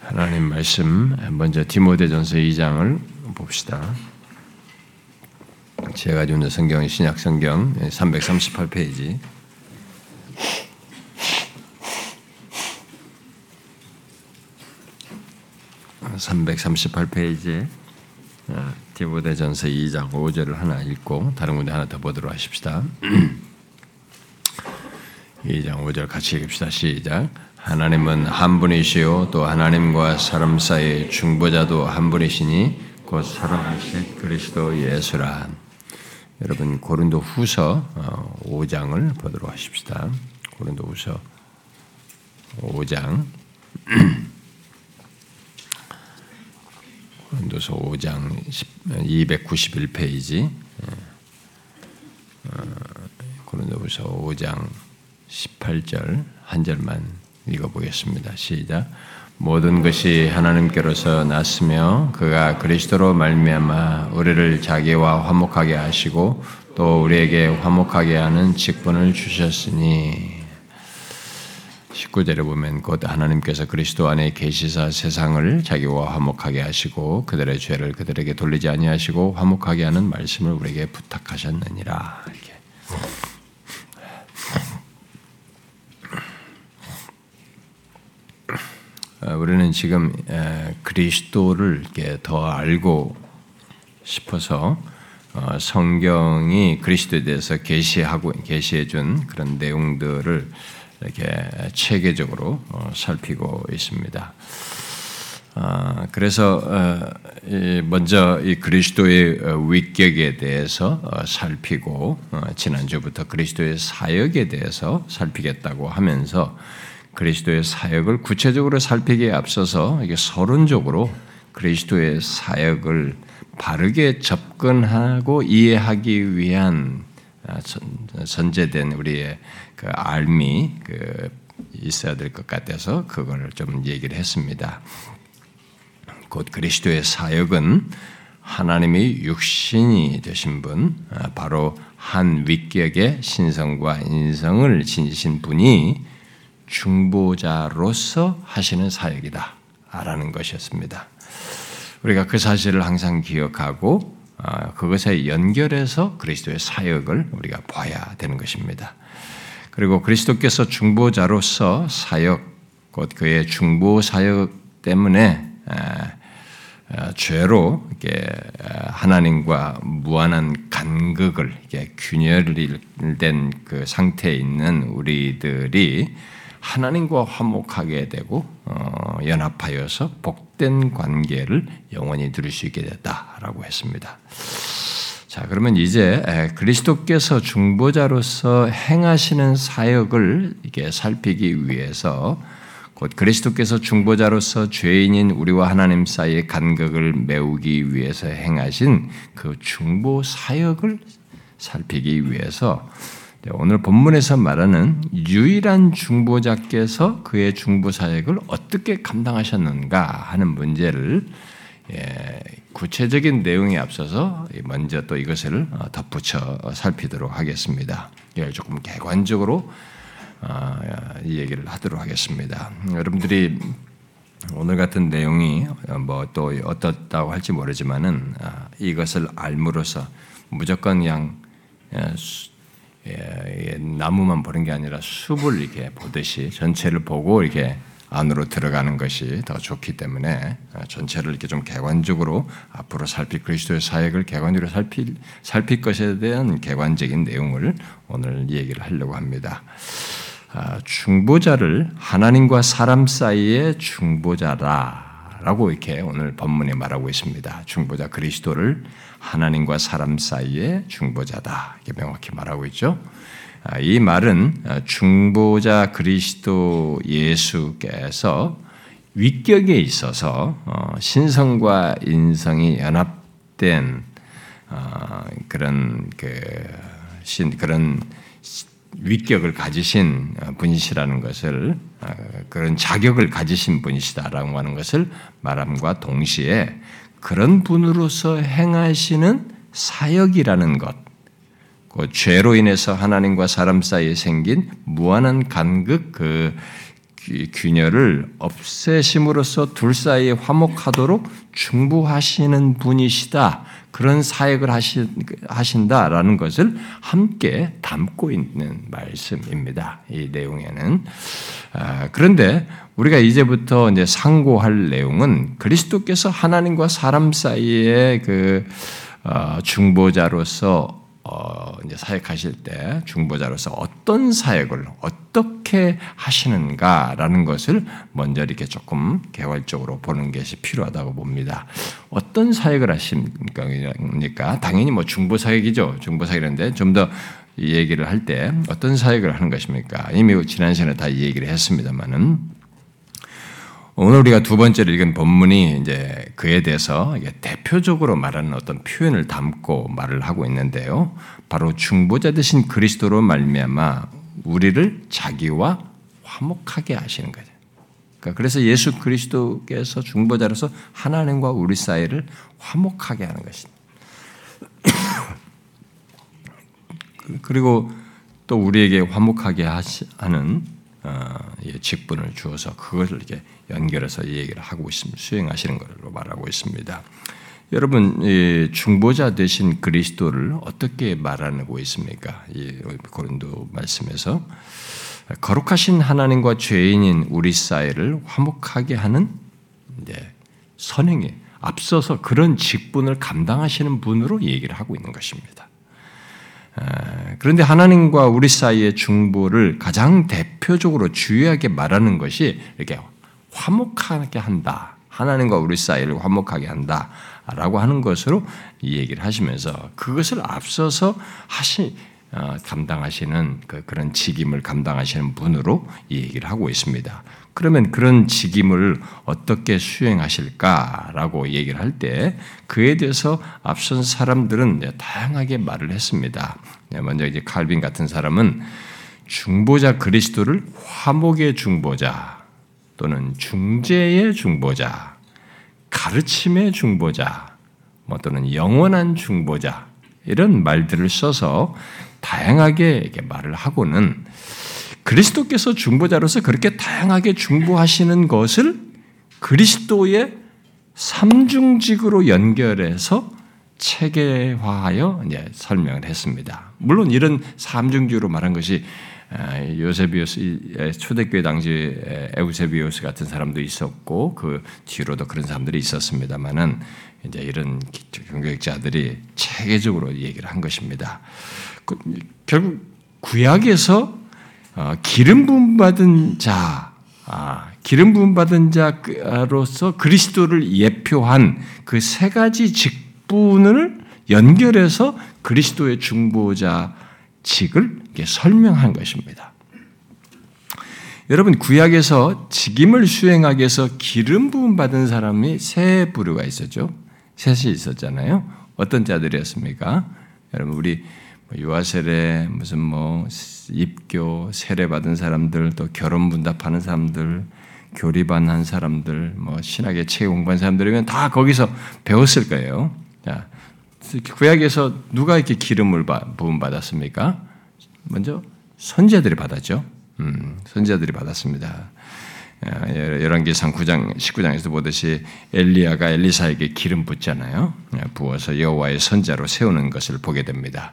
하나님 말씀 먼저 디모데전서 2장을 봅시다. 제가 있는 성경 신약 성경 338페이지. 338 페이지에 디모데전서 2장 5절을 하나 읽고 다른 군데 하나 더 보도록 하십시다. 2장 5절 같이 읽읍시다. 시작. 하나님은 한 분이시요 또 하나님과 사람 사이의 중보자도 한 분이시니 곧 사랑하신 그리스도 예수라. 여러분 고린도 후서 5장을 어, 보도록 하십시다. 고린도 후서 5장 고린도서 5장 291페이지 어, 고린도서 5장 18절 한 절만 읽어보겠습니다. 시작. 모든 것이 하나님께로서 났으며 그가 그리스도로 말미암아 우리를 자기와 화목하게 하시고 또 우리에게 화목하게 하는 직분을 주셨으니 19절에 보면 곧 하나님께서 그리스도 안에 계시사 세상을 자기와 화목하게 하시고 그들의 죄를 그들에게 돌리지 아니하시고 화목하게 하는 말씀을 우리에게 부탁하셨느니라 이렇게 우리는 지금 그리스도를 더 알고 싶어서 어, 성경이 그리스도에 대해서 계시하고 계시해 준 그런 내용들을 이렇게 체계적으로 어, 살피고 있습니다. 그래서 먼저 이 그리스도의 위격에 대해서 살피고 지난주부터 그리스도의 사역에 대해서 살피겠다고 하면서 그리스도의 사역을 구체적으로 살피기에 앞서서 이게 서론적으로 그리스도의 사역을 바르게 접근하고 이해하기 위한 아, 선제된 우리의 그 알미 그 있어야 될 것 같아서 그걸 좀 얘기를 했습니다. 곧 그리스도의 사역은 하나님이 육신이 되신 분, 아, 바로 한 위격의 신성과 인성을 지니신 분이 중보자로서 하시는 사역이다. 라는 것이었습니다. 우리가 그 사실을 항상 기억하고 아, 그것에 연결해서 그리스도의 사역을 우리가 봐야 되는 것입니다. 그리고 그리스도께서 중보자로서 사역, 곧 그의 중보 사역 때문에 죄로 하나님과 무한한 간극을 균열된 그 상태에 있는 우리들이 하나님과 화목하게 되고 어, 연합하여서 복된 관계를 영원히 누릴 수 있게 됐다라고 했습니다. 자, 그러면 이제 그리스도께서 중보자로서 행하시는 사역을 이게 살피기 위해서 곧 그리스도께서 중보자로서 죄인인 우리와 하나님 사이의 간극을 메우기 위해서 행하신 그 중보 사역을 살피기 위해서 네, 오늘 본문에서 말하는 유일한 중보자께서 그의 중보 사역을 어떻게 감당하셨는가 하는 문제를 예, 구체적인 내용에 앞서서 먼저 또 이것을 어, 덧붙여 살피도록 하겠습니다. 이걸 조금 객관적으로 어, 이 얘기를 하도록 하겠습니다. 여러분들이 오늘 같은 내용이 뭐 또 어떻다고 할지 모르지만은 아, 이것을 알므로써 무조건 그냥 예, 예, 나무만 보는 게 아니라 숲을 이렇게 보듯이 전체를 보고 이렇게 안으로 들어가는 것이 더 좋기 때문에 어, 전체를 이렇게 좀 객관적으로 앞으로 살필 그리스도의 사역을 객관적으로 살필 살필 것에 대한 객관적인 내용을 오늘 얘기를 하려고 합니다. 아, 중보자를 하나님과 사람 사이의 중보자라라고 이렇게 오늘 본문에 말하고 있습니다. 중보자 그리스도를 하나님과 사람 사이의 중보자다. 이렇게 명확히 말하고 있죠. 아, 이 말은 아, 중보자 그리스도 예수께서 위격에 있어서 어, 신성과 인성이 연합된 어, 그런 그신 그런 위격을 가지신 분이시라는 것을 아, 그런 자격을 가지신 분이시다라고 하는 것을 말함과 동시에 그런 분으로서 행하시는 사역이라는 것, 그 죄로 인해서 하나님과 사람 사이에 생긴 무한한 간극, 그 균열을 없애심으로써 둘 사이에 화목하도록 중보하시는 분이시다. 그런 사역을 하신다라는 것을 함께 담고 있는 말씀입니다. 이 내용에는. 아, 그런데 우리가 이제부터 이제 상고할 내용은 그리스도께서 하나님과 사람 사이에 그 어, 중보자로서 어, 이제 사역하실 때 중보자로서 어떤 사역을 어떻게 하시는가라는 것을 먼저 이렇게 조금 개괄적으로 보는 것이 필요하다고 봅니다. 어떤 사역을 하십니까? 당연히 뭐 중보 사역이죠. 중보 사역인데 좀 더 얘기를 할 때 어떤 사역을 하는 것입니까? 이미 지난 시간에 다 얘기를 했습니다만은 오늘 우리가 두 번째로 읽은 본문이 이제 그에 대해서 대표적으로 말하는 어떤 표현을 담고 말을 하고 있는데요. 바로 중보자 되신 그리스도로 말미암아 우리를 자기와 화목하게 하시는 거죠. 그러니까 그래서 예수 그리스도께서 중보자로서 하나님과 우리 사이를 화목하게 하는 것입니다. 그리고 또 우리에게 화목하게 하는 어, 직분을 주어서 그것을 이렇게 연결해서 얘기를 하고 있습니다. 수행하시는 걸로 말하고 있습니다. 여러분 중보자 되신 그리스도를 어떻게 말하고 있습니까? 이 고린도 말씀에서 거룩하신 하나님과 죄인인 우리 사이를 화목하게 하는 이제 선행에 앞서서 그런 직분을 감당하시는 분으로 얘기를 하고 있는 것입니다. 그런데 하나님과 우리 사이의 중보를 가장 대표적으로 주요하게 말하는 것이 이렇게 화목하게 한다. 하나님과 우리 사이를 화목하게 한다. 라고 하는 것으로 이 얘기를 하시면서 그것을 앞서서 하시, 어, 감당하시는 그, 그런 직임을 감당하시는 분으로 이 얘기를 하고 있습니다. 그러면 그런 직임을 어떻게 수행하실까라고 얘기를 할 때 그에 대해서 앞선 사람들은 다양하게 말을 했습니다. 네, 먼저 이제 칼빈 같은 사람은 중보자 그리스도를 화목의 중보자 또는 중재의 중보자, 가르침의 중보자, 뭐 또는 영원한 중보자 이런 말들을 써서 다양하게 말을 하고는 그리스도께서 중보자로서 그렇게 다양하게 중보하시는 것을 그리스도의 삼중직으로 연결해서 체계화하여 설명을 했습니다. 물론 이런 삼중직으로 말한 것이 요세비우스 초대교회 당시 에우세비우스 같은 사람도 있었고 그 뒤로도 그런 사람들이 있었습니다만은 이제 이런 경교학자들이 체계적으로 얘기를 한 것입니다. 그, 결국 구약에서 어, 기름 부음 받은 자, 아, 기름 부음 받은 자로서 그리스도를 예표한 그 세 가지 직분을 연결해서 그리스도의 중보자 직을 설명한 것입니다. 여러분 구약에서 직임을 수행하기 위해서 기름 부음 받은 사람이 세 부류가 있었죠. 셋이 있었잖아요. 어떤 자들이었습니까? 여러분 우리 뭐 유아세례 무슨 뭐 입교 세례 받은 사람들 또 결혼 분답하는 사람들 교리반한 사람들 뭐 신학의 책 공부한 사람들이면 다 거기서 배웠을 거예요. 자, 구약에서 누가 이렇게 기름을 부음 받았습니까? 먼저 선제들이 받았죠. 음, 선제들이 받았습니다. 아, 열왕기상 9장 19장에서 보듯이 엘리야가 엘리사에게 기름 붓잖아요. 아, 부어서 여호와의 선자로 세우는 것을 보게 됩니다.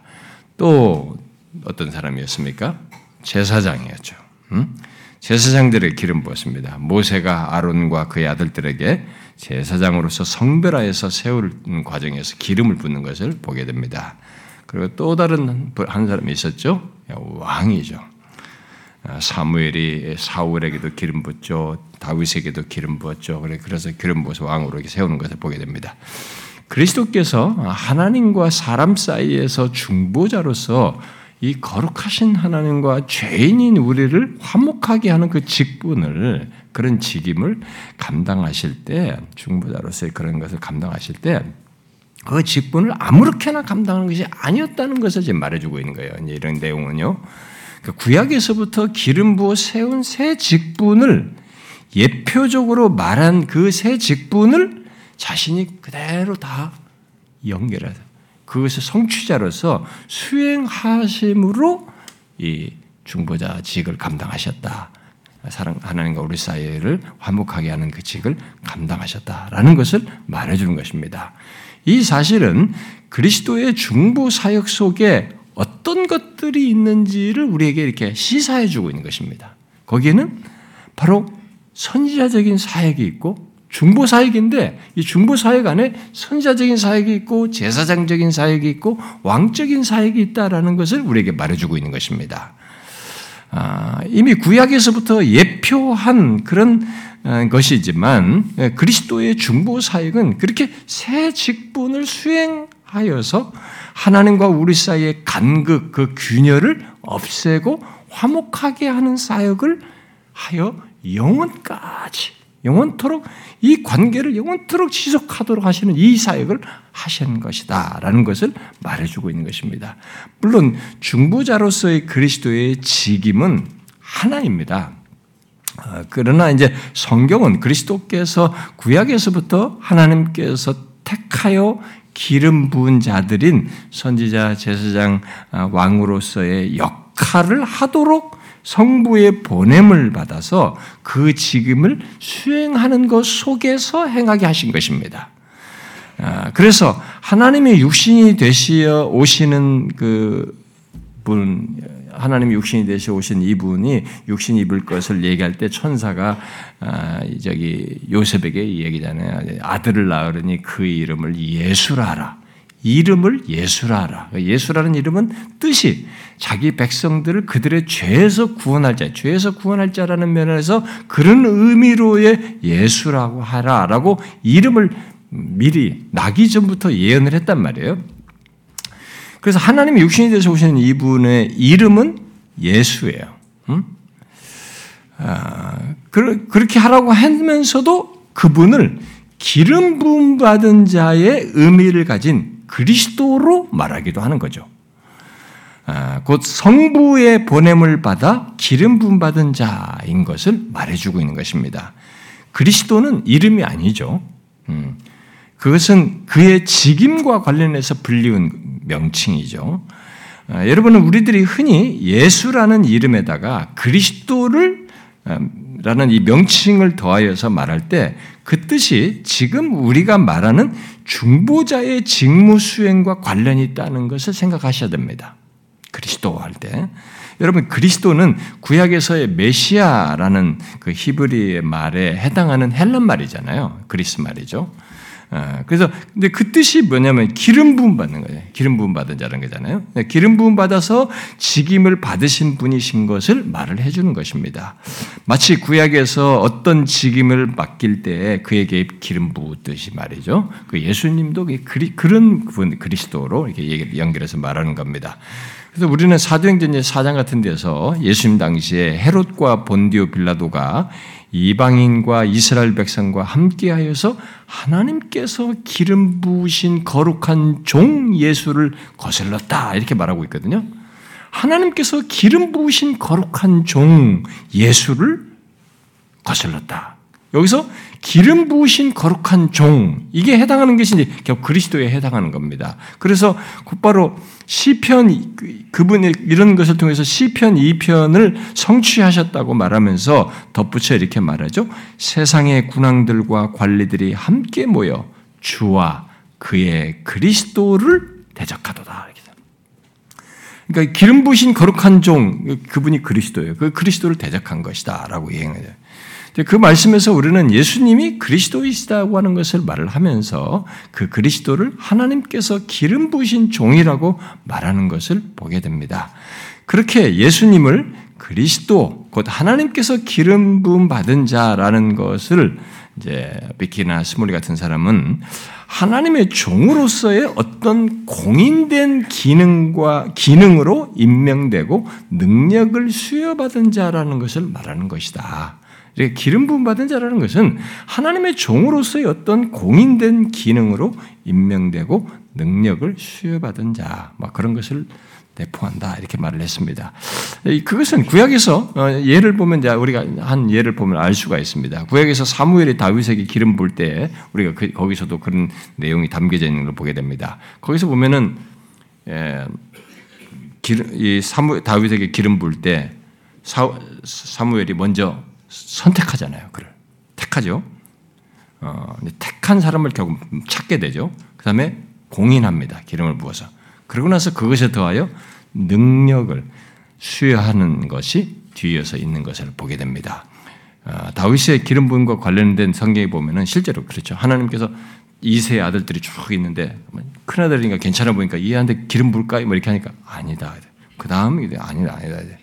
또 어떤 사람이었습니까? 제사장이었죠. 음? 제사장들의 기름 부었습니다. 모세가 아론과 그의 아들들에게 제사장으로서 성별화해서 세우는 과정에서 기름을 붓는 것을 보게 됩니다. 그리고 또 다른 한 사람이 있었죠. 왕이죠. 아, 사무엘이 사울에게도 기름 붓죠. 다윗에게도 기름 부었죠. 그래서 기름 부어서 왕으로 세우는 것을 보게 됩니다. 그리스도께서 하나님과 사람 사이에서 중보자로서 이 거룩하신 하나님과 죄인인 우리를 화목하게 하는 그 직분을 그런 직임을 감당하실 때 중보자로서의 그런 것을 감당하실 때 그 직분을 아무렇게나 감당하는 것이 아니었다는 것을 지금 말해주고 있는 거예요. 이런 내용은요. 그 구약에서부터 기름 부어 세운 새 직분을 예표적으로 말한 그 새 직분을 자신이 그대로 다 연결해서 그것을 성취자로서 수행하심으로 이 중보자직을 감당하셨다. 사랑 하나님과 우리 사이를 화목하게 하는 그 직을 감당하셨다라는 것을 말해주는 것입니다. 이 사실은 그리스도의 중보 사역 속에 어떤 것들이 있는지를 우리에게 이렇게 시사해 주고 있는 것입니다. 거기에는 바로 선지자적인 사역이 있고 중보 사역인데 이 중보 사역 안에 선지자적인 사역이 있고 제사장적인 사역이 있고 왕적인 사역이 있다라는 것을 우리에게 말해주고 있는 것입니다. 아, 이미 구약에서부터 예표한 그런 어, 것이지만 예, 그리스도의 중보 사역은 그렇게 새 직분을 수행하여서 하나님과 우리 사이의 간극 그 균열을 없애고 화목하게 하는 사역을 하여 영원까지 영원토록 이 관계를 영원토록 지속하도록 하시는 이 사역을 하신 것이다라는 것을 말해주고 있는 것입니다. 물론 중보자로서의 그리스도의 직임은 하나입니다. 어, 그러나 이제 성경은 그리스도께서 구약에서부터 하나님께서 택하여 기름 부은 자들인 선지자, 제사장, 어, 왕으로서의 역할을 하도록 성부의 보냄을 받아서 그 직임을 수행하는 것 속에서 행하게 하신 것입니다. 아, 그래서 하나님의 육신이 되시어 오시는 그 분, 하나님이 육신이 되시 오신 이분이 육신 입을 것을 얘기할 때 천사가 아, 저기 요셉에게 얘기잖아요. 아들을 낳으니 그 이름을 예수라 하라. 이름을 예수라 하 예수라는 이름은 뜻이 자기 백성들을 그들의 죄에서 구원할 자, 죄에서 구원할 자라는 면에서 그런 의미로의 예수라고 하라라고 이름을 미리 나기 전부터 예언을 했단 말이에요. 그래서 하나님이 육신이 되서 오시는 이분의 이름은 예수예요. 음? 아, 그렇게 하라고 하면서도 그분을 기름 부음 받은 자의 의미를 가진 그리스도로 말하기도 하는 거죠. 아, 곧 성부의 보냄을 받아 기름 부음 받은 자인 것을 말해주고 있는 것입니다. 그리스도는 이름이 아니죠. 음, 그것은 그의 직임과 관련해서 불리운 명칭이죠. 아, 여러분은 우리들이 흔히 예수라는 이름에다가 그리스도를 음, 라는 이 명칭을 더하여서 말할 때 그 뜻이 지금 우리가 말하는 중보자의 직무 수행과 관련이 있다는 것을 생각하셔야 됩니다. 그리스도 할 때. 여러분, 그리스도는 구약에서의 메시아라는 그 히브리의 말에 해당하는 헬란 말이잖아요. 그리스 말이죠. 어, 그래서 근데 그 뜻이 뭐냐면 기름 부음 받는 거예요. 기름 부음 받은 자라는 거잖아요. 네, 기름 부음 받아서 직임을 받으신 분이신 것을 말을 해주는 것입니다. 마치 구약에서 어떤 직임을 맡길 때 그에게 기름 부듯이 말이죠. 그 예수님도 그런 분 그리스도로 이렇게 연결해서 말하는 겁니다. 그래서 우리는 사도행전 4장 같은 데서 예수님 당시에 헤롯과 본디오 빌라도가 이방인과 이스라엘 백성과 함께하여서 하나님께서 기름 부으신 거룩한 종 예수를 거슬렀다 이렇게 말하고 있거든요. 하나님께서 기름 부으신 거룩한 종 예수를 거슬렀다. 여기서 기름 부으신 거룩한 종 이게 해당하는 것이 이제 그리스도에 해당하는 겁니다. 그래서 곧바로 시편 그분이 이런 것을 통해서 시편 2편을 성취하셨다고 말하면서 덧붙여 이렇게 말하죠. 세상의 군왕들과 관리들이 함께 모여 주와 그의 그리스도를 대적하도다. 그러니까 기름 부신 거룩한 종 그분이 그리스도예요. 그 그리스도를 대적한 것이다라고 얘기해요. 그 말씀에서 우리는 예수님이 그리스도이시다고 하는 것을 말을 하면서 그 그리스도를 하나님께서 기름 부으신 종이라고 말하는 것을 보게 됩니다. 그렇게 예수님을 그리스도, 곧 하나님께서 기름 부음 받은 자라는 것을 이제 비키나 스몰리 같은 사람은 하나님의 종으로서의 어떤 공인된 기능과 기능으로 임명되고 능력을 수여받은 자라는 것을 말하는 것이다. 기름 부음 받은 자라는 것은 하나님의 종으로서의 어떤 공인된 기능으로 임명되고 능력을 수여받은 자, 막 그런 것을 내포한다 이렇게 말을 했습니다. 그것은 구약에서 어, 예를 보면 우리가 한 예를 보면 알 수가 있습니다. 구약에서 사무엘이 다윗에게 기름 부을 때 우리가 그, 거기서도 그런 내용이 담겨져 있는 걸 보게 됩니다. 거기서 보면은 예, 기름, 이 사무 다윗에게 기름 부을 때 사, 사무엘이 먼저 선택하잖아요. 그를 택하죠. 어, 택한 사람을 결국 찾게 되죠. 그 다음에 공인합니다. 기름을 부어서. 그러고 나서 그것에 더하여 능력을 수여하는 것이 뒤이어서 있는 것을 보게 됩니다. 어, 다윗의 기름 부음과 관련된 성경에 보면은 실제로 그렇죠. 하나님께서 이세 아들들이 쭉 있는데 큰 아들이니까 괜찮아 보니까 이한테 기름 부을까? 뭐 이렇게 하니까 아니다. 그 다음 이 아니다, 아니다.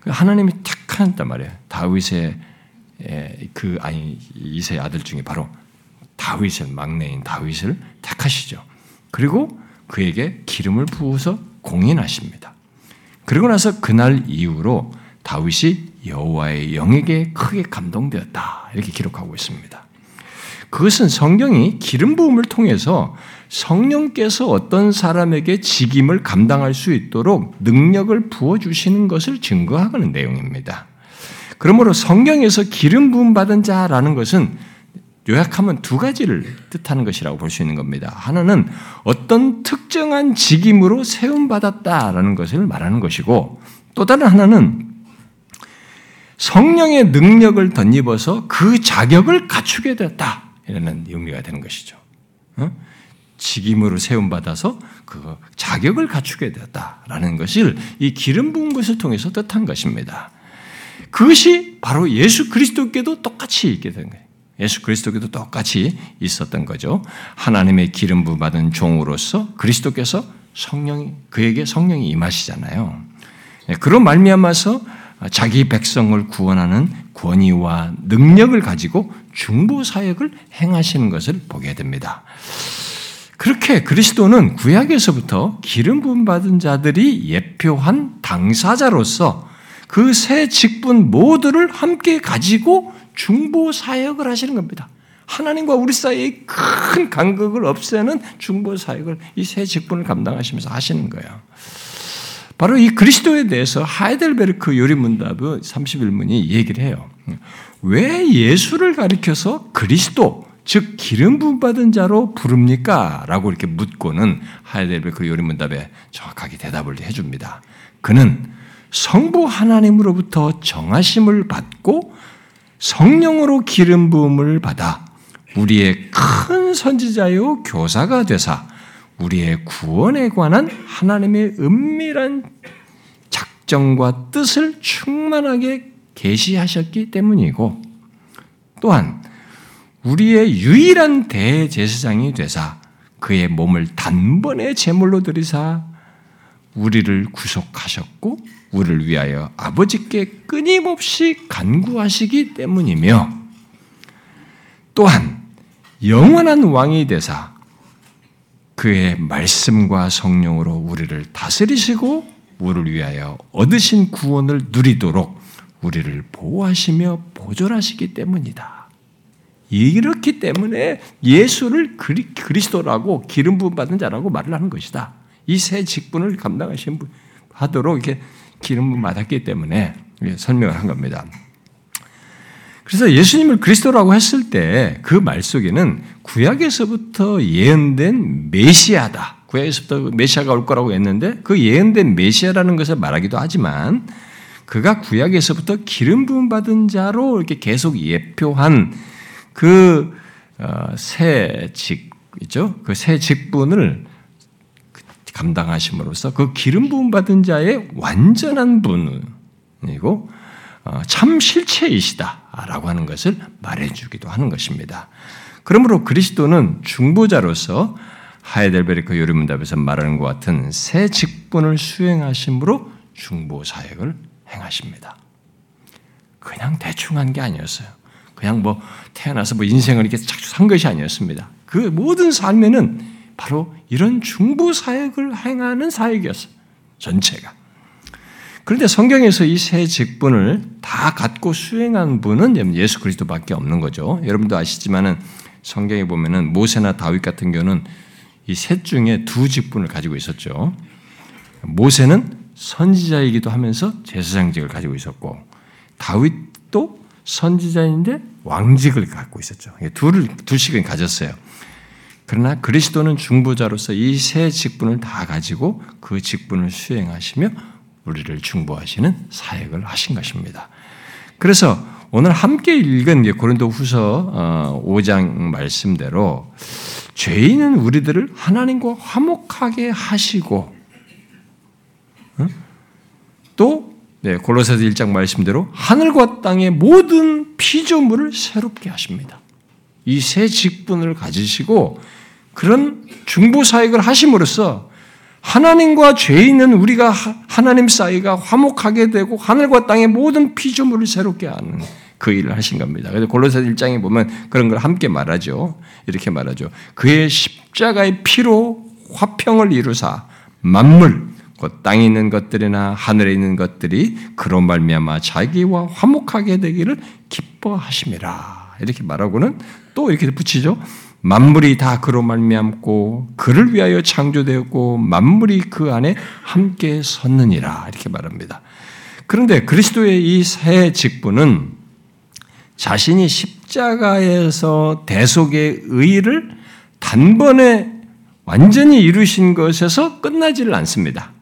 그 하나님이 택 한단 말이에요. 다윗의 그 아니 이세 아들 중에 바로 다윗의 막내인 다윗을 택하시죠. 그리고 그에게 기름을 부어서 공인하십니다. 그리고 나서 그날 이후로 다윗이 여호와의 영에게 크게 감동되었다 이렇게 기록하고 있습니다. 그것은 성경이 기름 부음을 통해서 성령께서 어떤 사람에게 직임을 감당할 수 있도록 능력을 부어 주시는 것을 증거하는 내용입니다. 그러므로 성경에서 기름 부음 받은 자라는 것은 요약하면 두 가지를 뜻하는 것이라고 볼 수 있는 겁니다. 하나는 어떤 특정한 직임으로 세움 받았다라는 것을 말하는 것이고 또 다른 하나는 성령의 능력을 덧입어서 그 자격을 갖추게 되었다. 이라는 의미가 되는 것이죠. 어? 직임으로 세움 받아서 그 자격을 갖추게 되었다라는 것을 이 기름 부은 것을 통해서 뜻한 것입니다. 그것이 바로 예수 그리스도께도 똑같이 있게 된 거예요. 예수 그리스도께도 똑같이 있었던 거죠. 하나님의 기름 부 받은 종으로서 그리스도께서 성령이 그에게 성령이 임하시잖아요. 네, 그런 말미암아서 자기 백성을 구원하는 권위와 능력을 가지고 중보 사역을 행하시는 것을 보게 됩니다. 그렇게 그리스도는 구약에서부터 기름 부음 받은 자들이 예표한 당사자로서 그 세 직분 모두를 함께 가지고 중보 사역을 하시는 겁니다. 하나님과 우리 사이의 큰 간극을 없애는 중보 사역을 이 세 직분을 감당하시면서 하시는 거예요. 바로 이 그리스도에 대해서 하이델베르크 요리문답의 31문이 얘기를 해요. 왜 예수를 가리켜서 그리스도, 즉 기름 부음 받은 자로 부릅니까? 라고 이렇게 묻고는 하이델베르크 요리문답에 정확하게 대답을 해 줍니다. 그는 성부 하나님으로부터 정하심을 받고 성령으로 기름 부음을 받아 우리의 큰 선지자요 교사가 되사 우리의 구원에 관한 하나님의 은밀한 작정과 뜻을 충만하게 계시하셨기 때문이고 또한 우리의 유일한 대제사장이 되사 그의 몸을 단번에 제물로 드리사 우리를 구속하셨고 우리를 위하여 아버지께 끊임없이 간구하시기 때문이며 또한 영원한 왕이 되사 그의 말씀과 성령으로 우리를 다스리시고 우리를 위하여 얻으신 구원을 누리도록 우리를 보호하시며 보존하시기 때문이다. 이렇기 때문에 예수를 그리스도라고 기름 부음 받은 자라고 말을 하는 것이다. 이 세 직분을 감당하신 분 하도록 이렇게 기름 부음 받았기 때문에 설명을 한 겁니다. 그래서 예수님을 그리스도라고 했을 때 그 말 속에는 구약에서부터 예언된 메시아다. 구약에서부터 메시아가 올 거라고 했는데 그 예언된 메시아라는 것을 말하기도 하지만 그가 구약에서부터 기름 부음 받은 자로 이렇게 계속 예표한 그새 어, 직이죠. 그 새 직분을 감당하심으로써 그 기름 부음 받은 자의 완전한 분이고 어, 참 실체이시다라고 하는 것을 말해주기도 하는 것입니다. 그러므로 그리스도는 중보자로서 하이델베르크 요리문답에서 말하는 것 같은 새 직분을 수행하심으로 중보 사역을 행하십니다. 그냥 대충 한 게 아니었어요. 그냥 뭐 태어나서 뭐 인생을 이렇게 착한 것이 아니었습니다. 그 모든 삶에는 바로 이런 중보 사역을 행하는 사역이었어요. 전체가. 그런데 성경에서 이 세 직분을 다 갖고 수행한 분은 예수 그리스도밖에 없는 거죠. 여러분도 아시지만은 성경에 보면은 모세나 다윗 같은 경우는 이 셋 중에 두 직분을 가지고 있었죠. 모세는 선지자이기도 하면서 제사장직을 가지고 있었고 다윗도 선지자인데 왕직을 갖고 있었죠. 둘을 둘씩은 가졌어요. 그러나 그리스도는 중보자로서 이 세 직분을 다 가지고 그 직분을 수행하시며 우리를 중보하시는 사역을 하신 것입니다. 그래서 오늘 함께 읽은 고린도 후서 5장 어, 말씀대로 죄인은 우리들을 하나님과 화목하게 하시고 또 네, 골로새서 1장 말씀대로 하늘과 땅의 모든 피조물을 새롭게 하십니다. 이세 직분을 가지시고 그런 중보 사역을 하심으로써 하나님과 죄인은 우리가 하나님 사이가 화목하게 되고 하늘과 땅의 모든 피조물을 새롭게 하는 그 일을 하신 겁니다. 그래서 골로새 1장에 보면 그런 걸 함께 말하죠. 이렇게 말하죠. 그의 십자가의 피로 화평을 이루사 만물 곧 땅에 있는 것들이나 하늘에 있는 것들이 그로 말미암아 자기와 화목하게 되기를 기뻐하심이라. 이렇게 말하고는 또 이렇게 붙이죠. 만물이 다 그로 말미암고 그를 위하여 창조되었고 만물이 그 안에 함께 섰느니라 이렇게 말합니다. 그런데 그리스도의 이 새 직분은 자신이 십자가에서 대속의 의를 단번에 완전히 이루신 것에서 끝나지를 않습니다.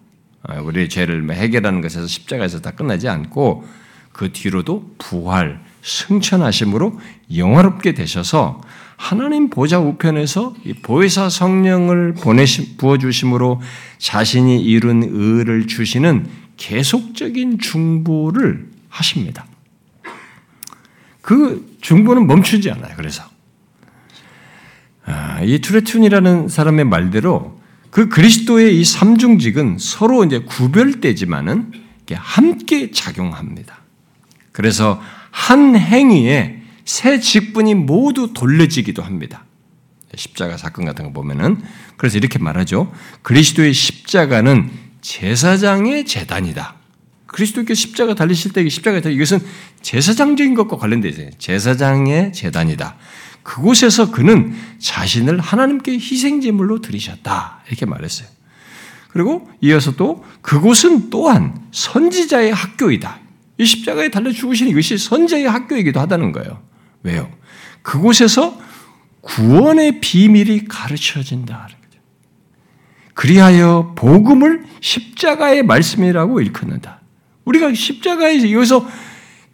아, 우리의 죄를 해결하는 것에서 십자가에서 다 끝나지 않고 그 뒤로도 부활, 승천하심으로 영화롭게 되셔서 하나님 보좌 우편에서 보혜사 성령을 보내시 부어 주심으로 자신이 이룬 의를 주시는 계속적인 중보를 하십니다. 그 중보는 멈추지 않아요. 그래서 아, 이 투레툰이라는 사람의 말대로 그 그리스도의 이 삼중직은 서로 이제 구별되지만은 함께 작용합니다. 그래서 한 행위에 새 직분이 모두 돌려지기도 합니다. 십자가 사건 같은 거 보면은 그래서 이렇게 말하죠. 그리스도의 십자가는 제사장의 재단이다. 그리스도께 십자가 달리실 때 십자가 달 이것은 제사장적인 것과 관련되어 있어요. 제사장의 재단이다. 그곳에서 그는 자신을 하나님께 희생제물로 드리셨다. 이렇게 말했어요. 그리고 이어서 또 그곳은 또한 선지자의 학교이다. 이 십자가에 달려 죽으신 이것이 선지자의 학교이기도 하다는 거예요. 왜요? 그곳에서 구원의 비밀이 가르쳐진다. 그리하여 복음을 십자가의 말씀이라고 일컫는다. 우리가 십자가에서 여기서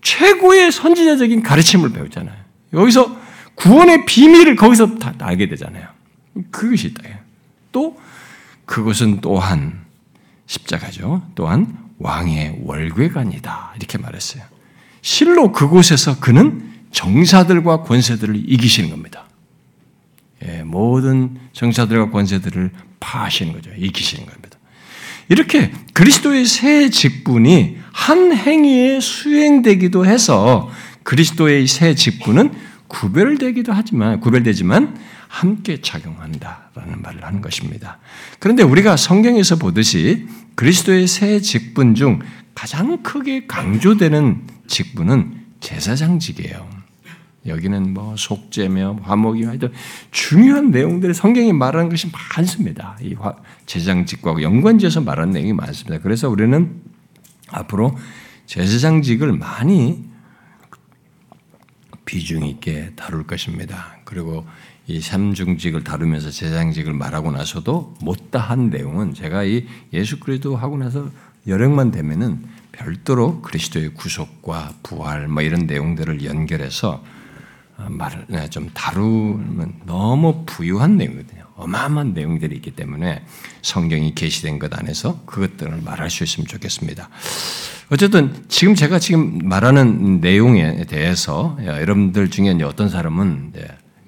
최고의 선지자적인 가르침을 배웠잖아요. 여기서 구원의 비밀을 거기서 다 알게 되잖아요. 그것이 있다. 또 그것은 또한 십자가죠. 또한 왕의 월궤관이다. 이렇게 말했어요. 실로 그곳에서 그는 정사들과 권세들을 이기시는 겁니다. 예, 모든 정사들과 권세들을 파하시는 거죠. 이기시는 겁니다. 이렇게 그리스도의 새 직분이 한 행위에 수행되기도 해서 그리스도의 새 직분은 구별되기도 하지만 구별되지만 함께 작용한다라는 말을 하는 것입니다. 그런데 우리가 성경에서 보듯이 그리스도의 새 직분 중 가장 크게 강조되는 직분은 제사장직이에요. 여기는 뭐 속죄며 화목이 하여튼 중요한 내용들을 성경이 말하는 것이 많습니다. 이 제사장직과 연관지어서 말하는 내용이 많습니다. 그래서 우리는 앞으로 제사장직을 많이 비중 있게 다룰 것입니다. 그리고 이 삼중직을 다루면서 제사장직을 말하고 나서도 못다한 내용은 제가 이 예수 그리스도 하고 나서 여력만 되면은 별도로 그리스도의 구속과 부활 뭐 이런 내용들을 연결해서 어, 말을 네, 좀 다루면 너무 부유한 내용이거든요. 어마어마한 내용들이 있기 때문에 성경이 계시된 것 안에서 그것들을 말할 수 있으면 좋겠습니다. 어쨌든 지금 제가 지금 말하는 내용에 대해서 여러분들 중에 어떤 사람은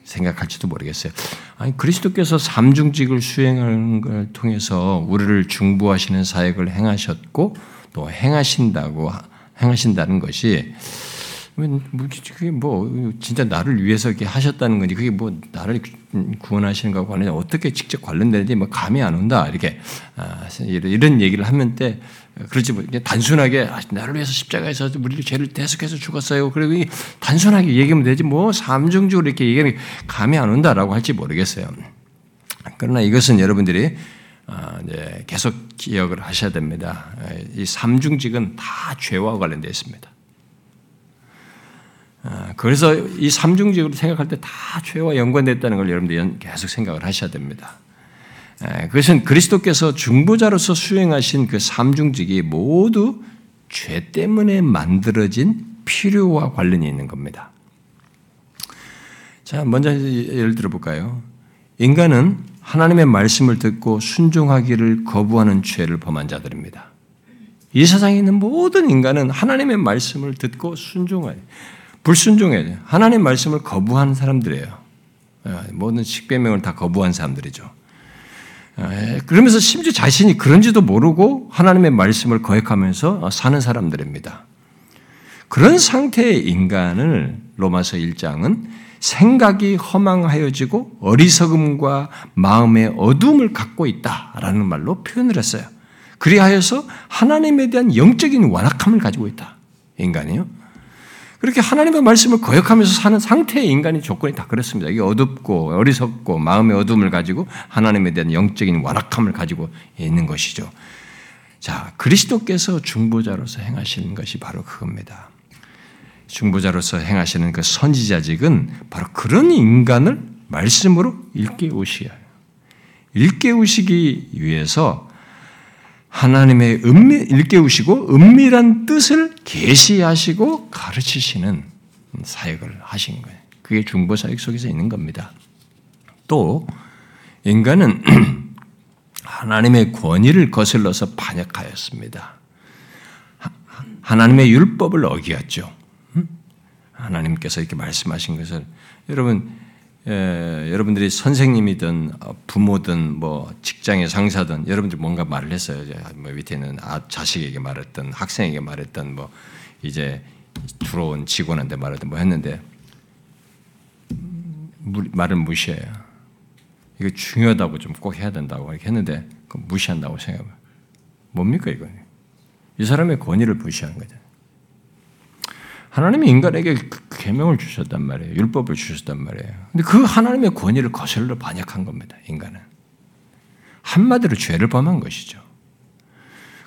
생각할지도 모르겠어요. 아니 그리스도께서 삼중직을 수행하는 걸 통해서 우리를 중보하시는 사역을 행하셨고 또 행하신다고 행하신다는 것이 뭐, 그게 뭐 진짜 나를 위해서 이렇게 하셨다는 건지 그게 뭐 나를 구원하시는 것과 관련 어떻게 직접 관련되는지 뭐 감이 안 온다 이렇게 아, 이런 얘기를 하면 때 그렇지 뭐 단순하게 아, 나를 위해서 십자가에서 우리 죄를 대속해서 죽었어요. 그리고 단순하게 얘기하면 되지 뭐 삼중적으로 이렇게 얘기하면 감이 안 온다라고 할지 모르겠어요. 그러나 이것은 여러분들이 아, 계속 기억을 하셔야 됩니다. 이 삼중직은 다 죄와 관련되어 있습니다. 아, 그래서 이 삼중직으로 생각할 때 다 죄와 연관됐다는 걸 여러분들 계속 생각을 하셔야 됩니다. 그것은 그리스도께서 중보자로서 수행하신 그 삼중직이 모두 죄 때문에 만들어진 필요와 관련이 있는 겁니다. 자, 먼저 예를 들어볼까요? 인간은 하나님의 말씀을 듣고 순종하기를 거부하는 죄를 범한 자들입니다. 이 세상에 있는 모든 인간은 하나님의 말씀을 듣고 순종해 불순종해 하나님의 말씀을 거부한 사람들이에요. 예, 모든 식배명을 다 거부한 사람들이죠. 예, 그러면서 심지어 자신이 그런지도 모르고 하나님의 말씀을 거역하면서 사는 사람들입니다. 그런 상태의 인간을 로마서 1장은 생각이 허망하여지고 어리석음과 마음의 어둠을 갖고 있다라는 말로 표현을 했어요. 그리하여서 하나님에 대한 영적인 완악함을 가지고 있다. 인간이요. 그렇게 하나님의 말씀을 거역하면서 사는 상태의 인간의 조건이 다 그렇습니다. 이게 어둡고 어리석고 마음의 어둠을 가지고 하나님에 대한 영적인 완악함을 가지고 있는 것이죠. 자, 그리스도께서 중보자로서 행하시는 것이 바로 그겁니다. 중보자로서 행하시는 그 선지자직은 바로 그런 인간을 말씀으로 일깨우시어요. 일깨우시기 위해서 하나님의 은미, 일깨우시고 은밀한 뜻을 계시하시고 가르치시는 사역을 하신 거예요. 그게 중보 사역 속에서 있는 겁니다. 또 인간은 하나님의 권위를 거슬러서 반역하였습니다. 하나님의 율법을 어기었죠. 하나님께서 이렇게 말씀하신 것을 여러분 예, 여러분들이 선생님이든 부모든 뭐 직장의 상사든 여러분들이 뭔가 말을 했어요. 뭐 밑에는 아, 자식에게 말했던 학생에게 말했던 뭐 이제 들어온 직원한테 말했던 뭐 했는데 무, 말을 무시해요. 이거 중요하다고 좀 꼭 해야 된다고 이렇게 했는데 무시한다고 생각해요. 뭡니까 이거? 이 사람의 권위를 무시한 거죠. 하나님이 인간에게 그 계명을 주셨단 말이에요. 율법을 주셨단 말이에요. 근데 그 하나님의 권위를 거슬러 반역한 겁니다. 인간은 한마디로 죄를 범한 것이죠.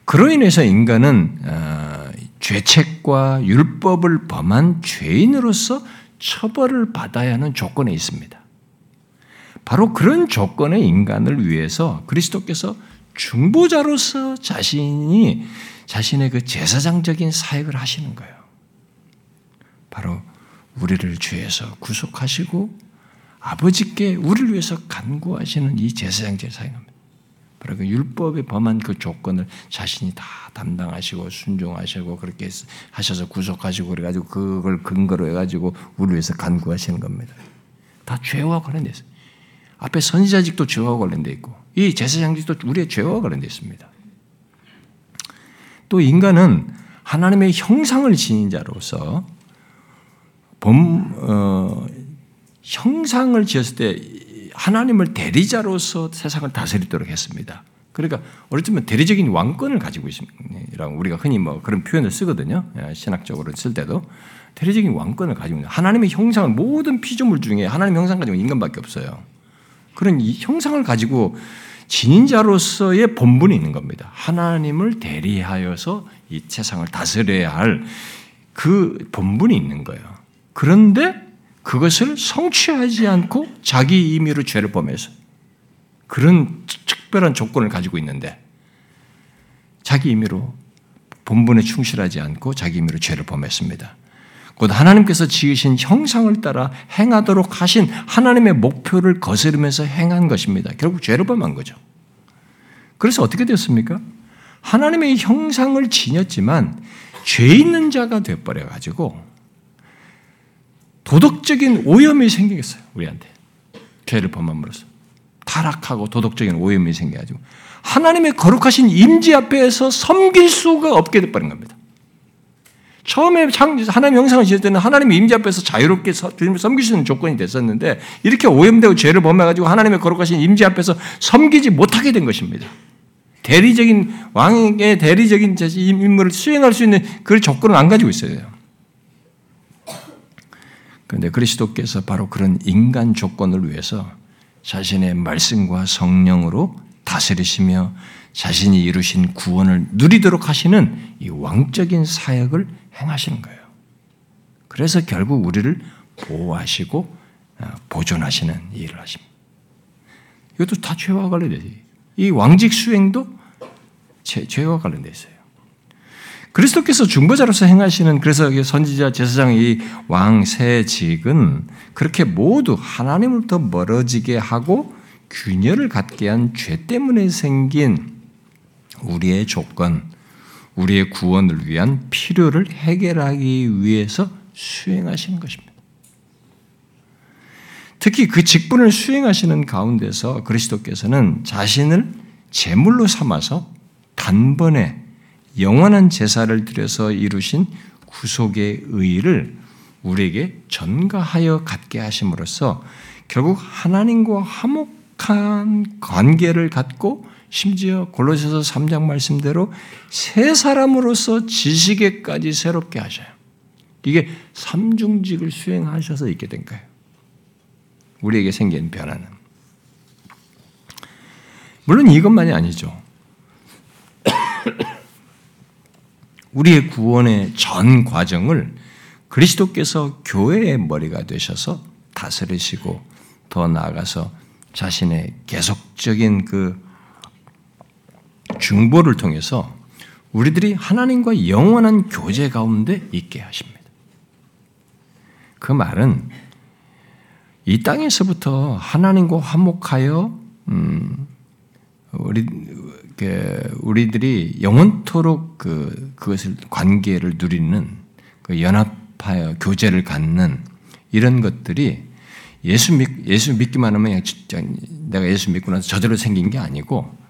그로 인해서 인간은 어, 죄책과 율법을 범한 죄인으로서 처벌을 받아야 하는 조건에 있습니다. 바로 그런 조건의 인간을 위해서 그리스도께서 중보자로서 자신이 자신의 그 제사장적인 사역을 하시는 거예요. 바로 우리를 죄에서 구속하시고 아버지께 우리를 위해서 간구하시는 이 제사장 제사입니다. 바로 그 율법에 범한 그 조건을 자신이 다 담당하시고 순종하시고 그렇게 하셔서 구속하시고 그래가지고 그걸 근거로 해가지고 우리를 위해서 간구하시는 겁니다. 다 죄와 관련돼 있어요. 앞에 선지자직도 죄와 관련돼 있고 이 제사장직도 우리의 죄와 관련돼 있습니다. 또 인간은 하나님의 형상을 지닌 자로서 범, 어, 형상을 지었을 때 하나님을 대리자로서 세상을 다스리도록 했습니다. 그러니까 어쩌면 대리적인 왕권을 가지고 있습니다. 우리가 흔히 뭐 그런 표현을 쓰거든요. 예, 신학적으로 쓸 때도 대리적인 왕권을 가지고 있는 하나님의 형상을 모든 피조물 중에 하나님 형상 가지고 인간밖에 없어요. 그런 이 형상을 가지고 진인자로서의 본분이 있는 겁니다. 하나님을 대리하여서 이 세상을 다스려야 할 그 본분이 있는 거예요. 그런데 그것을 성취하지 않고 자기 임의로 죄를 범해서 그런 특별한 조건을 가지고 있는데 자기 임의로 본분에 충실하지 않고 자기 임의로 죄를 범했습니다. 곧 하나님께서 지으신 형상을 따라 행하도록 하신 하나님의 목표를 거스르면서 행한 것입니다. 결국 죄를 범한 거죠. 그래서 어떻게 되었습니까? 하나님의 형상을 지녔지만 죄 있는 자가 되어버려 가지고 도덕적인 오염이 생기겠어요. 우리한테. 죄를 범함으로써. 타락하고 도덕적인 오염이 생겨가지고 하나님의 거룩하신 임지 앞에서 섬길 수가 없게 돼버린 겁니다. 처음에 하나님 영상을 지을 때는 하나님의 임지 앞에서 자유롭게 섬길 수 있는 조건이 됐었는데 이렇게 오염되고 죄를 범해가지고 하나님의 거룩하신 임지 앞에서 섬기지 못하게 된 것입니다. 대리적인 왕의 대리적인 임무를 수행할 수 있는 그 조건을 안 가지고 있어요. 그런데 그리스도께서 바로 그런 인간 조건을 위해서 자신의 말씀과 성령으로 다스리시며 자신이 이루신 구원을 누리도록 하시는 이 왕적인 사역을 행하시는 거예요. 그래서 결국 우리를 보호하시고 어, 보존하시는 일을 하십니다. 이것도 다 죄와 관련돼 이 왕직 수행도 죄, 죄와 관련돼 있어요. 그리스도께서 중보자로서 행하시는 그래서 선지자 제사장 이 왕세 직은 그렇게 모두 하나님으로부터 멀어지게 하고 균열을 갖게 한 죄 때문에 생긴 우리의 조건, 우리의 구원을 위한 필요를 해결하기 위해서 수행하시는 것입니다. 특히 그 직분을 수행하시는 가운데서 그리스도께서는 자신을 제물로 삼아서 단번에 영원한 제사를 드려서 이루신 구속의 의의를 우리에게 전가하여 갖게 하심으로써 결국 하나님과 화목한 관계를 갖고 심지어 골로새서 3장 말씀대로 새 사람으로서 지식에까지 새롭게 하셔요. 이게 삼중직을 수행하셔서 있게 된 거예요. 우리에게 생긴 변화는. 물론 이것만이 아니죠. 우리의 구원의 전 과정을 그리스도께서 교회의 머리가 되셔서 다스리시고 더 나아가서 자신의 계속적인 그 중보를 통해서 우리들이 하나님과 영원한 교제 가운데 있게 하십니다. 그 말은 이 땅에서부터 하나님과 화목하여 음, 우리 우리들이 영원토록 그 그것을 관계를 누리는 그 연합하여 교제를 갖는 이런 것들이 예수 믿 예수 믿기만 하면 내가 예수 믿고 나서 저대로 생긴 게 아니고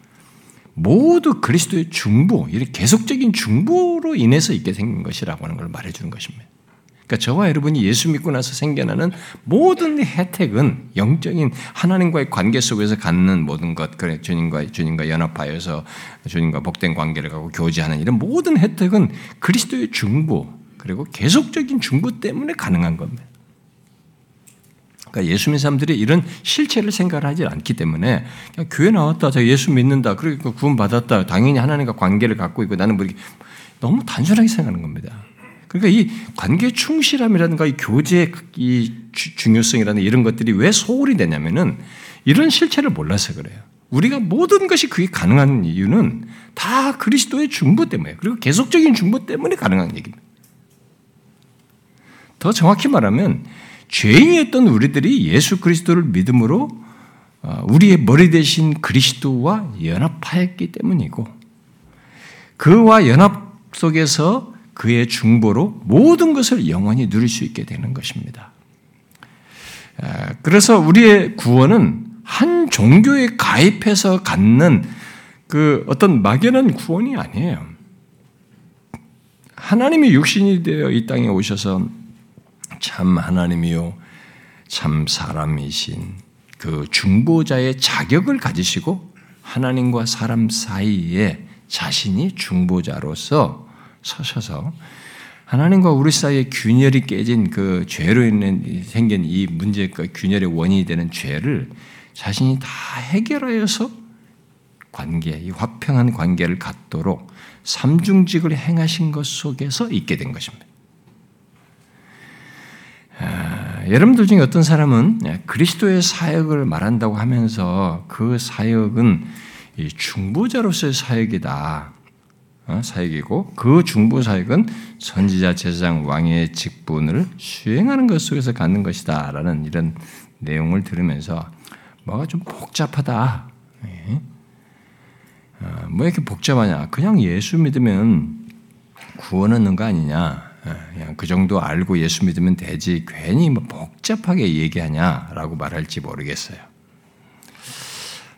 모두 그리스도의 중보, 이렇게 계속적인 중보로 인해서 있게 생긴 것이라고 하는 걸 말해주는 것입니다. 그러니까 저와 여러분이 예수 믿고 나서 생겨나는 모든 혜택은 영적인 하나님과의 관계 속에서 갖는 모든 것, 그래 주님과 주님과 연합하여서 주님과 복된 관계를 갖고 교제하는 이런 모든 혜택은 그리스도의 중보 그리고 계속적인 중보 때문에 가능한 겁니다. 그러니까 예수 믿는 사람들이 이런 실체를 생각하지 않기 때문에 그냥 교회 나왔다, 자 예수 믿는다, 그리고 구원 받았다, 당연히 하나님과 관계를 갖고 있고 나는 뭐 너무 단순하게 생각하는 겁니다. 그러니까 이 관계 충실함이라든가 이 교제의 이 중요성이라는 이런 것들이 왜 소홀히 되냐면은 이런 실체를 몰라서 그래요. 우리가 모든 것이 그게 가능한 이유는 다 그리스도의 중보 때문에 그리고 계속적인 중보 때문에 가능한 얘기입니다. 더 정확히 말하면 죄인이었던 우리들이 예수 그리스도를 믿음으로 어, 우리의 머리 대신 그리스도와 연합하였기 때문이고 그와 연합 속에서 그의 중보로 모든 것을 영원히 누릴 수 있게 되는 것입니다. 그래서 우리의 구원은 한 종교에 가입해서 갖는 그 어떤 막연한 구원이 아니에요. 하나님이 육신이 되어 이 땅에 오셔서 참 하나님이요, 참 사람이신 그 중보자의 자격을 가지시고 하나님과 사람 사이에 자신이 중보자로서 서셔서 하나님과 우리 사이에 균열이 깨진 그 죄로 인해 생긴 이 문제, 그 균열의 원인이 되는 죄를 자신이 다 해결하여서 관계, 이 화평한 관계를 갖도록 삼중직을 행하신 것 속에서 있게 된 것입니다. 아, 여러분들 중에 어떤 사람은 그리스도의 사역을 말한다고 하면서 그 사역은 중보자로서의 사역이다. 어, 사역이고 그 중보 사역은 선지자 제사장 왕의 직분을 수행하는 것 속에서 갖는 것이다라는 이런 내용을 들으면서 뭐가 좀 복잡하다. 예. 어, 뭐 이렇게 복잡하냐? 그냥 예수 믿으면 구원 얻는 거 아니냐? 예, 그냥 그 정도 알고 예수 믿으면 되지. 괜히 뭐 복잡하게 얘기하냐라고 말할지 모르겠어요.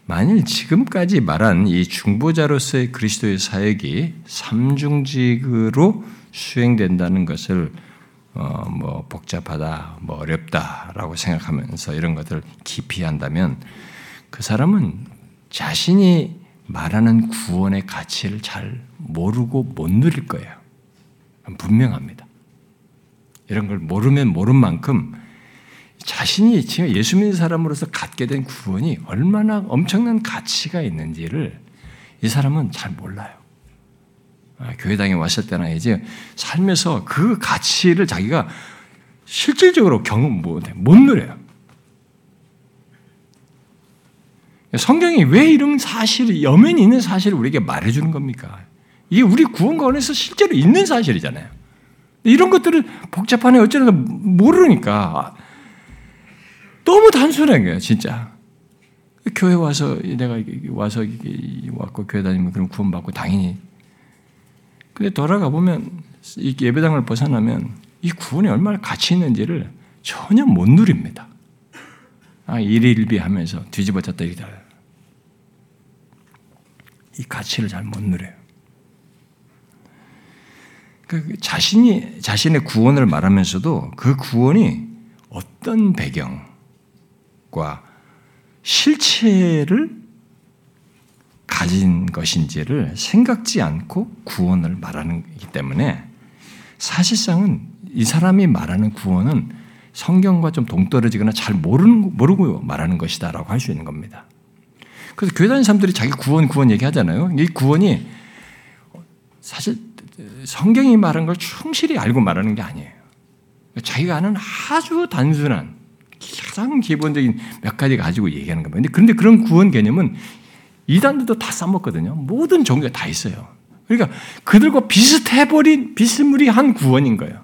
만일 지금까지 말한 이 중보자로서의 그리스도의 사역이 삼중직으로 수행된다는 것을 어, 뭐 복잡하다, 뭐 어렵다라고 생각하면서 이런 것들을 깊이 한다면 그 사람은 자신이 말하는 구원의 가치를 잘 모르고 못 누릴 거예요. 분명합니다. 이런 걸 모르면 모른 만큼 자신이 지금 예수 믿는 사람으로서 갖게 된 구원이 얼마나 엄청난 가치가 있는지를 이 사람은 잘 몰라요. 아, 교회당에 왔을 때나 이제 살면서 그 가치를 자기가 실질적으로 경험 못, 못 누려요. 성경이 왜 이런 사실, 여면이 있는 사실을 우리에게 말해주는 겁니까? 이게 우리 구원관에서 실제로 있는 사실이잖아요. 이런 것들을 복잡하네 어쩌나 모르니까 너무 단순한 거예요, 진짜. 교회 와서 내가 와서 왔고 교회 다니면 그럼 구원받고 당연히. 근데 돌아가 보면 이 예배당을 벗어나면 이 구원이 얼마나 가치 있는지를 전혀 못 누립니다. 아, 일일비하면서 뒤집어졌다 이러다. 이 가치를 잘 못 누려요. 그 자신이 자신의 구원을 말하면서도 그 구원이 어떤 배경 과 실체를 가진 것인지를 생각지 않고 구원을 말하는 기 때문에 사실상은 이 사람이 말하는 구원은 성경과 좀 동떨어지거나 잘 모르는, 모르고 말하는 것이다라고 할 수 있는 겁니다. 그래서 교회 다니는 사람들이 자기 구원, 구원 얘기하잖아요. 이 구원이 사실 성경이 말한 걸 충실히 알고 말하는 게 아니에요. 자기가 아는 아주 단순한 가장 기본적인 몇 가지 가지고 얘기하는 겁니다. 그런데 그런 구원 개념은 이단들도 다 써먹거든요. 모든 종교가 다 있어요. 그러니까 그들과 비슷해버린 비스무리한 구원인 거예요.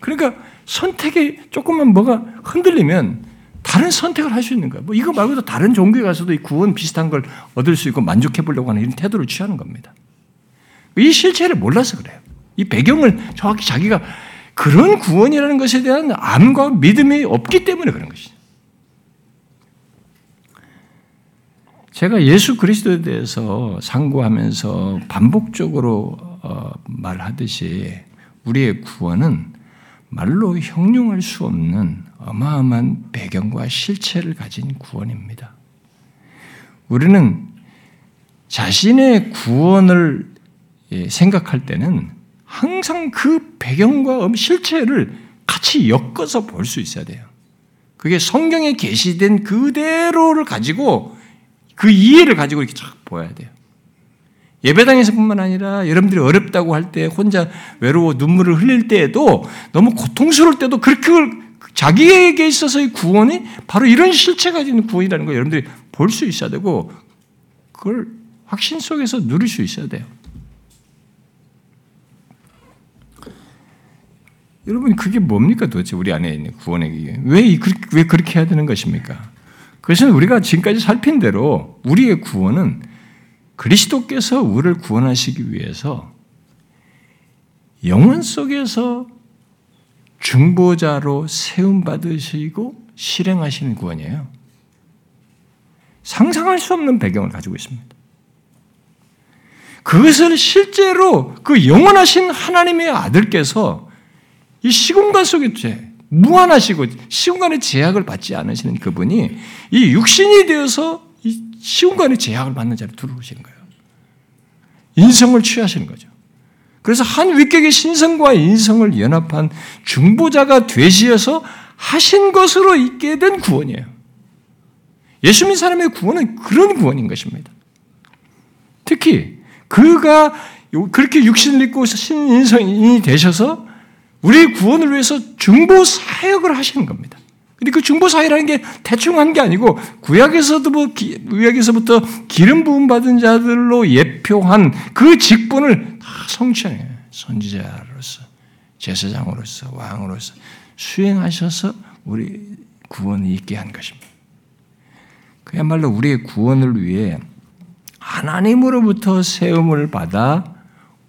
그러니까 선택이 조금만 뭐가 흔들리면 다른 선택을 할 수 있는 거예요. 뭐 이거 말고도 다른 종교에 가서도 이 구원 비슷한 걸 얻을 수 있고 만족해 보려고 하는 이런 태도를 취하는 겁니다. 이 실체를 몰라서 그래요. 이 배경을 정확히 자기가 그런 구원이라는 것에 대한 암과 믿음이 없기 때문에 그런 것이죠. 제가 예수 그리스도에 대해서 상고하면서 반복적으로 어, 말하듯이 우리의 구원은 말로 형용할 수 없는 어마어마한 배경과 실체를 가진 구원입니다. 우리는 자신의 구원을 예, 생각할 때는 항상 그 배경과 실체를 같이 엮어서 볼 수 있어야 돼요. 그게 성경에 게시된 그대로를 가지고 그 이해를 가지고 이렇게 쫙 보아야 돼요. 예배당에서뿐만 아니라 여러분들이 어렵다고 할 때 혼자 외로워 눈물을 흘릴 때에도 너무 고통스러울 때도 그렇게 자기에게 있어서의 구원이 바로 이런 실체가 있는 구원이라는 걸 여러분들이 볼 수 있어야 되고 그걸 확신 속에서 누릴 수 있어야 돼요. 여러분 그게 뭡니까 도대체 우리 안에 있는 구원의 왜, 왜 그렇게 해야 되는 것입니까? 그것은 우리가 지금까지 살핀 대로 우리의 구원은 그리스도께서 우리를 구원하시기 위해서 영원 속에서 중보자로 세움 받으시고 실행하시는 구원이에요. 상상할 수 없는 배경을 가지고 있습니다. 그것을 실제로 그 영원하신 하나님의 아들께서 이 시공간 속에 죄, 무한하시고 시공간의 제약을 받지 않으시는 그분이 이 육신이 되어서 이 시공간의 제약을 받는 자리에 들어오시는 거예요. 인성을 취하시는 거죠. 그래서 한 위격의 신성과 인성을 연합한 중보자가 되시어서 하신 것으로 있게 된 구원이에요. 예수 믿 사람의 구원은 그런 구원인 것입니다. 특히 그가 그렇게 육신을 입고 신인성이 되셔서 우리의 구원을 위해서 중보 사역을 하시는 겁니다. 근데 그 중보 사역이라는 게 대충 한 게 아니고 구약에서도 뭐 구약에서부터 기름 부음 받은 자들로 예표한 그 직분을 다 성취해 선지자로서 제사장으로서 왕으로서 수행하셔서 우리 구원이 있게 한 것입니다. 그야말로 우리의 구원을 위해 하나님으로부터 세움을 받아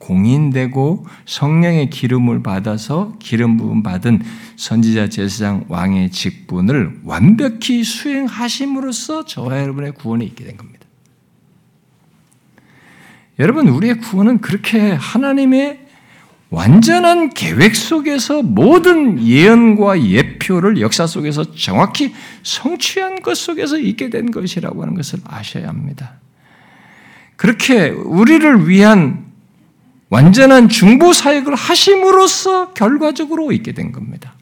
공인되고 성령의 기름을 받아서 기름 부음 받은 선지자 제사장 왕의 직분을 완벽히 수행하심으로써 저와 여러분의 구원이 있게 된 겁니다. 여러분 우리의 구원은 그렇게 하나님의 완전한 계획 속에서 모든 예언과 예표를 역사 속에서 정확히 성취한 것 속에서 있게 된 것이라고 하는 것을 아셔야 합니다. 그렇게 우리를 위한 완전한 중보 사역을 하심으로써 결과적으로 있게 된 겁니다.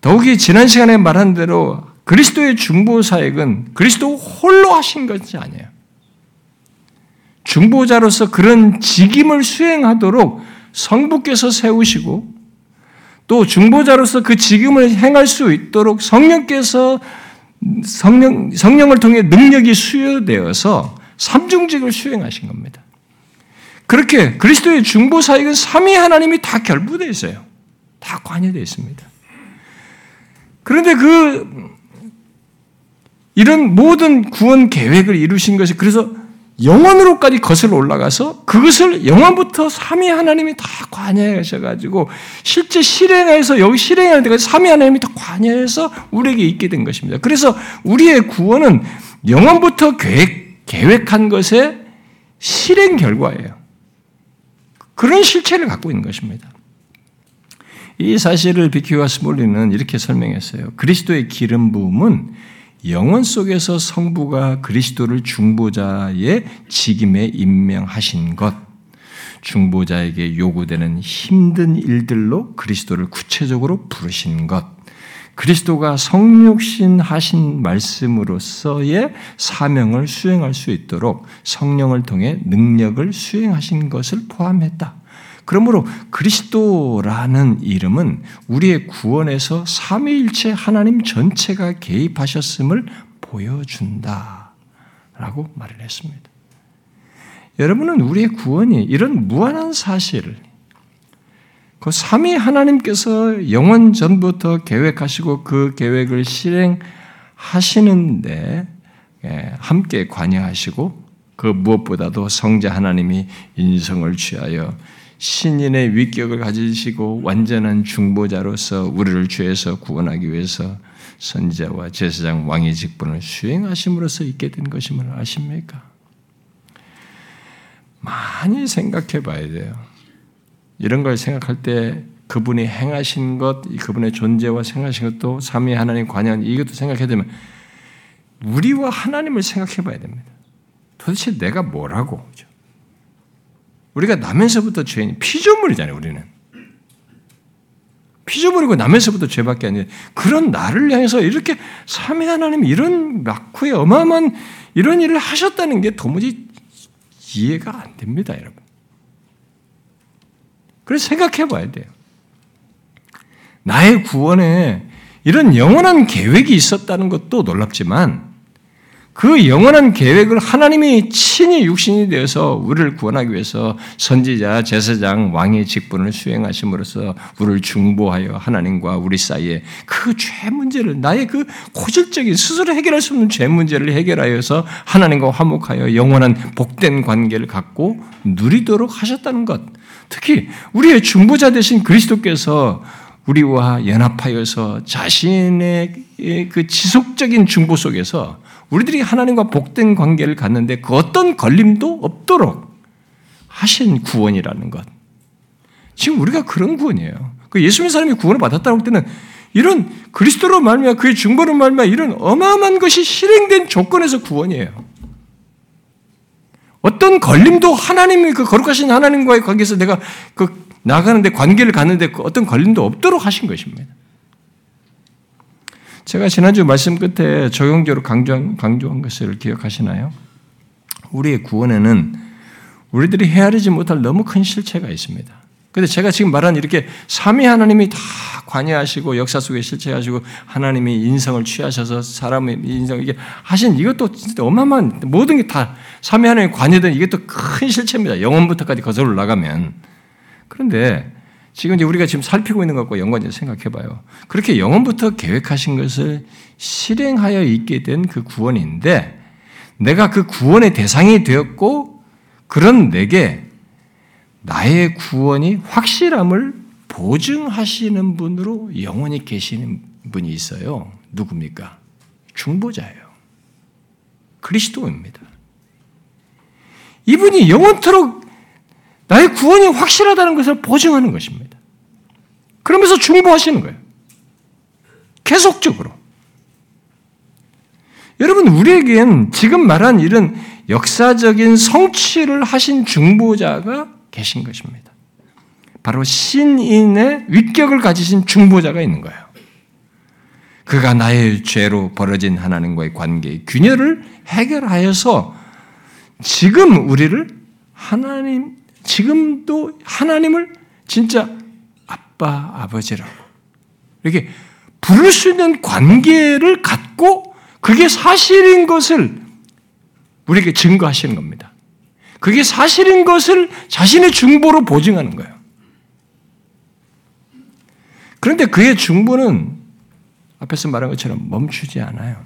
더욱이 지난 시간에 말한 대로 그리스도의 중보 사역은 그리스도 홀로 하신 것이 아니에요. 중보자로서 그런 직임을 수행하도록 성부께서 세우시고 또 중보자로서 그 직임을 행할 수 있도록 성령께서 성령, 성령을 통해 능력이 수여되어서 삼중직을 수행하신 겁니다. 그렇게 그리스도의 중보 사역은 삼위 하나님이 다 결부되어 있어요. 다 관여되어 있습니다. 그런데 그 이런 모든 구원 계획을 이루신 것이 그래서 영원으로까지 거슬러 올라가서 그것을 영원부터 삼위 하나님이 다 관여하셔가지고 실제 실행해서 여기 실행하는 데까지 삼위 하나님이 다 관여해서 우리에게 있게 된 것입니다. 그래서 우리의 구원은 영원부터 계획, 계획한 것의 실행 결과예요. 그런 실체를 갖고 있는 것입니다. 이 사실을 비키와 스몰리는 이렇게 설명했어요. 그리스도의 기름 부음은 영원 속에서 성부가 그리스도를 중보자의 직임에 임명하신 것, 중보자에게 요구되는 힘든 일들로 그리스도를 구체적으로 부르신 것, 그리스도가 성육신 하신 말씀으로서의 사명을 수행할 수 있도록 성령을 통해 능력을 수행하신 것을 포함했다. 그러므로 그리스도라는 이름은 우리의 구원에서 삼위일체 하나님 전체가 개입하셨음을 보여준다. 라고 말을 했습니다. 여러분은 우리의 구원이 이런 무한한 사실을 그 삼위 하나님께서 영원 전부터 계획하시고 그 계획을 실행하시는데 예, 함께 관여하시고 그 무엇보다도 성자 하나님이 인성을 취하여 신인의 위격을 가지시고 완전한 중보자로서 우리를 죄에서 구원하기 위해서 선지자와 제사장 왕의 직분을 수행하심으로써 있게 된 것임을 아십니까? 많이 생각해 봐야 돼요. 이런 걸 생각할 때 그분이 행하신 것, 그분의 존재와 생각하신 것도 삼위 하나님 관여한 이것도 생각해야 되면 우리와 하나님을 생각해 봐야 됩니다. 도대체 내가 뭐라고? 우리가 나면서부터 죄인, 피조물이잖아요, 우리는. 피조물이고 나면서부터 죄밖에 아니에요. 그런 나를 향해서 이렇게 삼위 하나님이 이런 낙후에 어마어마한 이런 일을 하셨다는 게 도무지 이해가 안 됩니다, 여러분. 그래서 생각해 봐야 돼요. 나의 구원에 이런 영원한 계획이 있었다는 것도 놀랍지만 그 영원한 계획을 하나님이 친히 육신이 되어서 우리를 구원하기 위해서 선지자, 제사장, 왕의 직분을 수행하심으로써 우리를 중보하여 하나님과 우리 사이에 그 죄 문제를 나의 그 고질적인 스스로 해결할 수 없는 죄 문제를 해결하여서 하나님과 화목하여 영원한 복된 관계를 갖고 누리도록 하셨다는 것. 특히 우리의 중보자 되신 그리스도께서 우리와 연합하여서 자신의 그 지속적인 중보 속에서 우리들이 하나님과 복된 관계를 갖는데 그 어떤 걸림도 없도록 하신 구원이라는 것. 지금 우리가 그런 구원이에요. 그 예수 믿는 사람이 구원을 받았다고 할 때는 이런 그리스도로 말미암아 그의 중보로 말미암아 이런 어마어마한 것이 실행된 조건에서 구원이에요. 어떤 걸림도 하나님이 그 거룩하신 하나님과의 관계에서 내가 그 나가는데 관계를 갖는데 그 어떤 걸림도 없도록 하신 것입니다. 제가 지난주 말씀 끝에 적용적으로 강조한, 강조한 것을 기억하시나요? 우리의 구원에는 우리들이 헤아리지 못할 너무 큰 실체가 있습니다. 근데 제가 지금 말한 이렇게 삼위 하나님이 다 관여하시고 역사 속에 실체하시고 하나님이 인성을 취하셔서 사람의 인성 이게 하신 이것도 진짜 어마어마한 모든 게 다 삼위 하나님이 관여된 이것도 큰 실체입니다. 영원부터까지 거슬러 나가면 그런데 지금 이제 우리가 지금 살피고 있는 것과 연관해서 생각해 봐요. 그렇게 영원부터 계획하신 것을 실행하여 있게 된 그 구원인데 내가 그 구원의 대상이 되었고 그런 내게 나의 구원이 확실함을 보증하시는 분으로 영원히 계시는 분이 있어요. 누굽니까? 중보자예요. 그리스도입니다. 이분이 영원토록 나의 구원이 확실하다는 것을 보증하는 것입니다. 그러면서 중보하시는 거예요. 계속적으로. 여러분, 우리에겐 지금 말한 이런 역사적인 성취를 하신 중보자가 계신 것입니다. 바로 신인의 위격을 가지신 중보자가 있는 거예요. 그가 나의 죄로 벌어진 하나님과의 관계의 균열을 해결하여서 지금 우리를 하나님, 지금도 하나님을 진짜 아빠, 아버지라고 이렇게 부를 수 있는 관계를 갖고 그게 사실인 것을 우리에게 증거하시는 겁니다. 그게 사실인 것을 자신의 중보로 보증하는 거예요. 그런데 그의 중보는 앞에서 말한 것처럼 멈추지 않아요.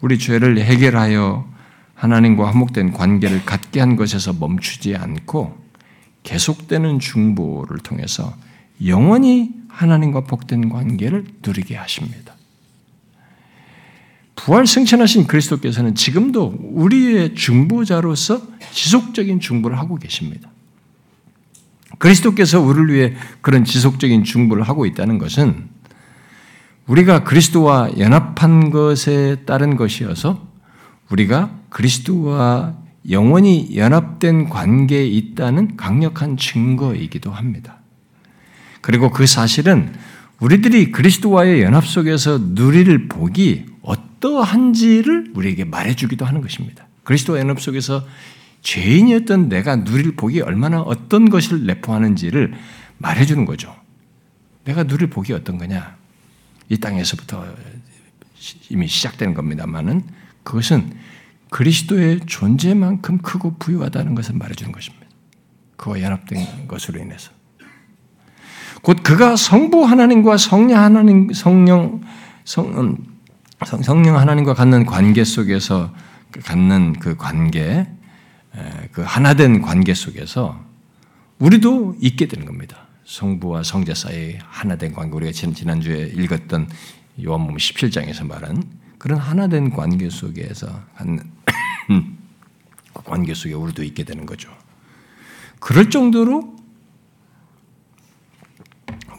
우리 죄를 해결하여 하나님과 화목된 관계를 갖게 한 것에서 멈추지 않고 계속되는 중보를 통해서 영원히 하나님과 복된 관계를 누리게 하십니다. 부활 승천하신 그리스도께서는 지금도 우리의 중보자로서 지속적인 중보를 하고 계십니다. 그리스도께서 우리를 위해 그런 지속적인 중보를 하고 있다는 것은 우리가 그리스도와 연합한 것에 따른 것이어서 우리가 그리스도와 영원히 연합된 관계에 있다는 강력한 증거이기도 합니다. 그리고 그 사실은 우리들이 그리스도와의 연합 속에서 누릴 복이 어떠한지를 우리에게 말해주기도 하는 것입니다. 그리스도와 연합 속에서 죄인이었던 내가 누릴 복이 얼마나 어떤 것을 내포하는지를 말해주는 거죠. 내가 누릴 복이 어떤 거냐? 이 땅에서부터 이미 시작되는 겁니다만은 그것은 그리스도의 존재만큼 크고 부유하다는 것을 말해주는 것입니다. 그와 연합된 것으로 인해서. 곧 그가 성부 하나님과 성령 하나님, 성령, 성, 음, 성령 하나님과 갖는 관계 속에서 갖는 그 관계, 그 하나된 관계 속에서 우리도 있게 되는 겁니다. 성부와 성자 사이 하나된 관계, 우리가 지난주에 읽었던 요한복음 17장에서 말한 그런 하나된 관계 속에서 갖는 그 관계 속에 우리도 있게 되는 거죠. 그럴 정도로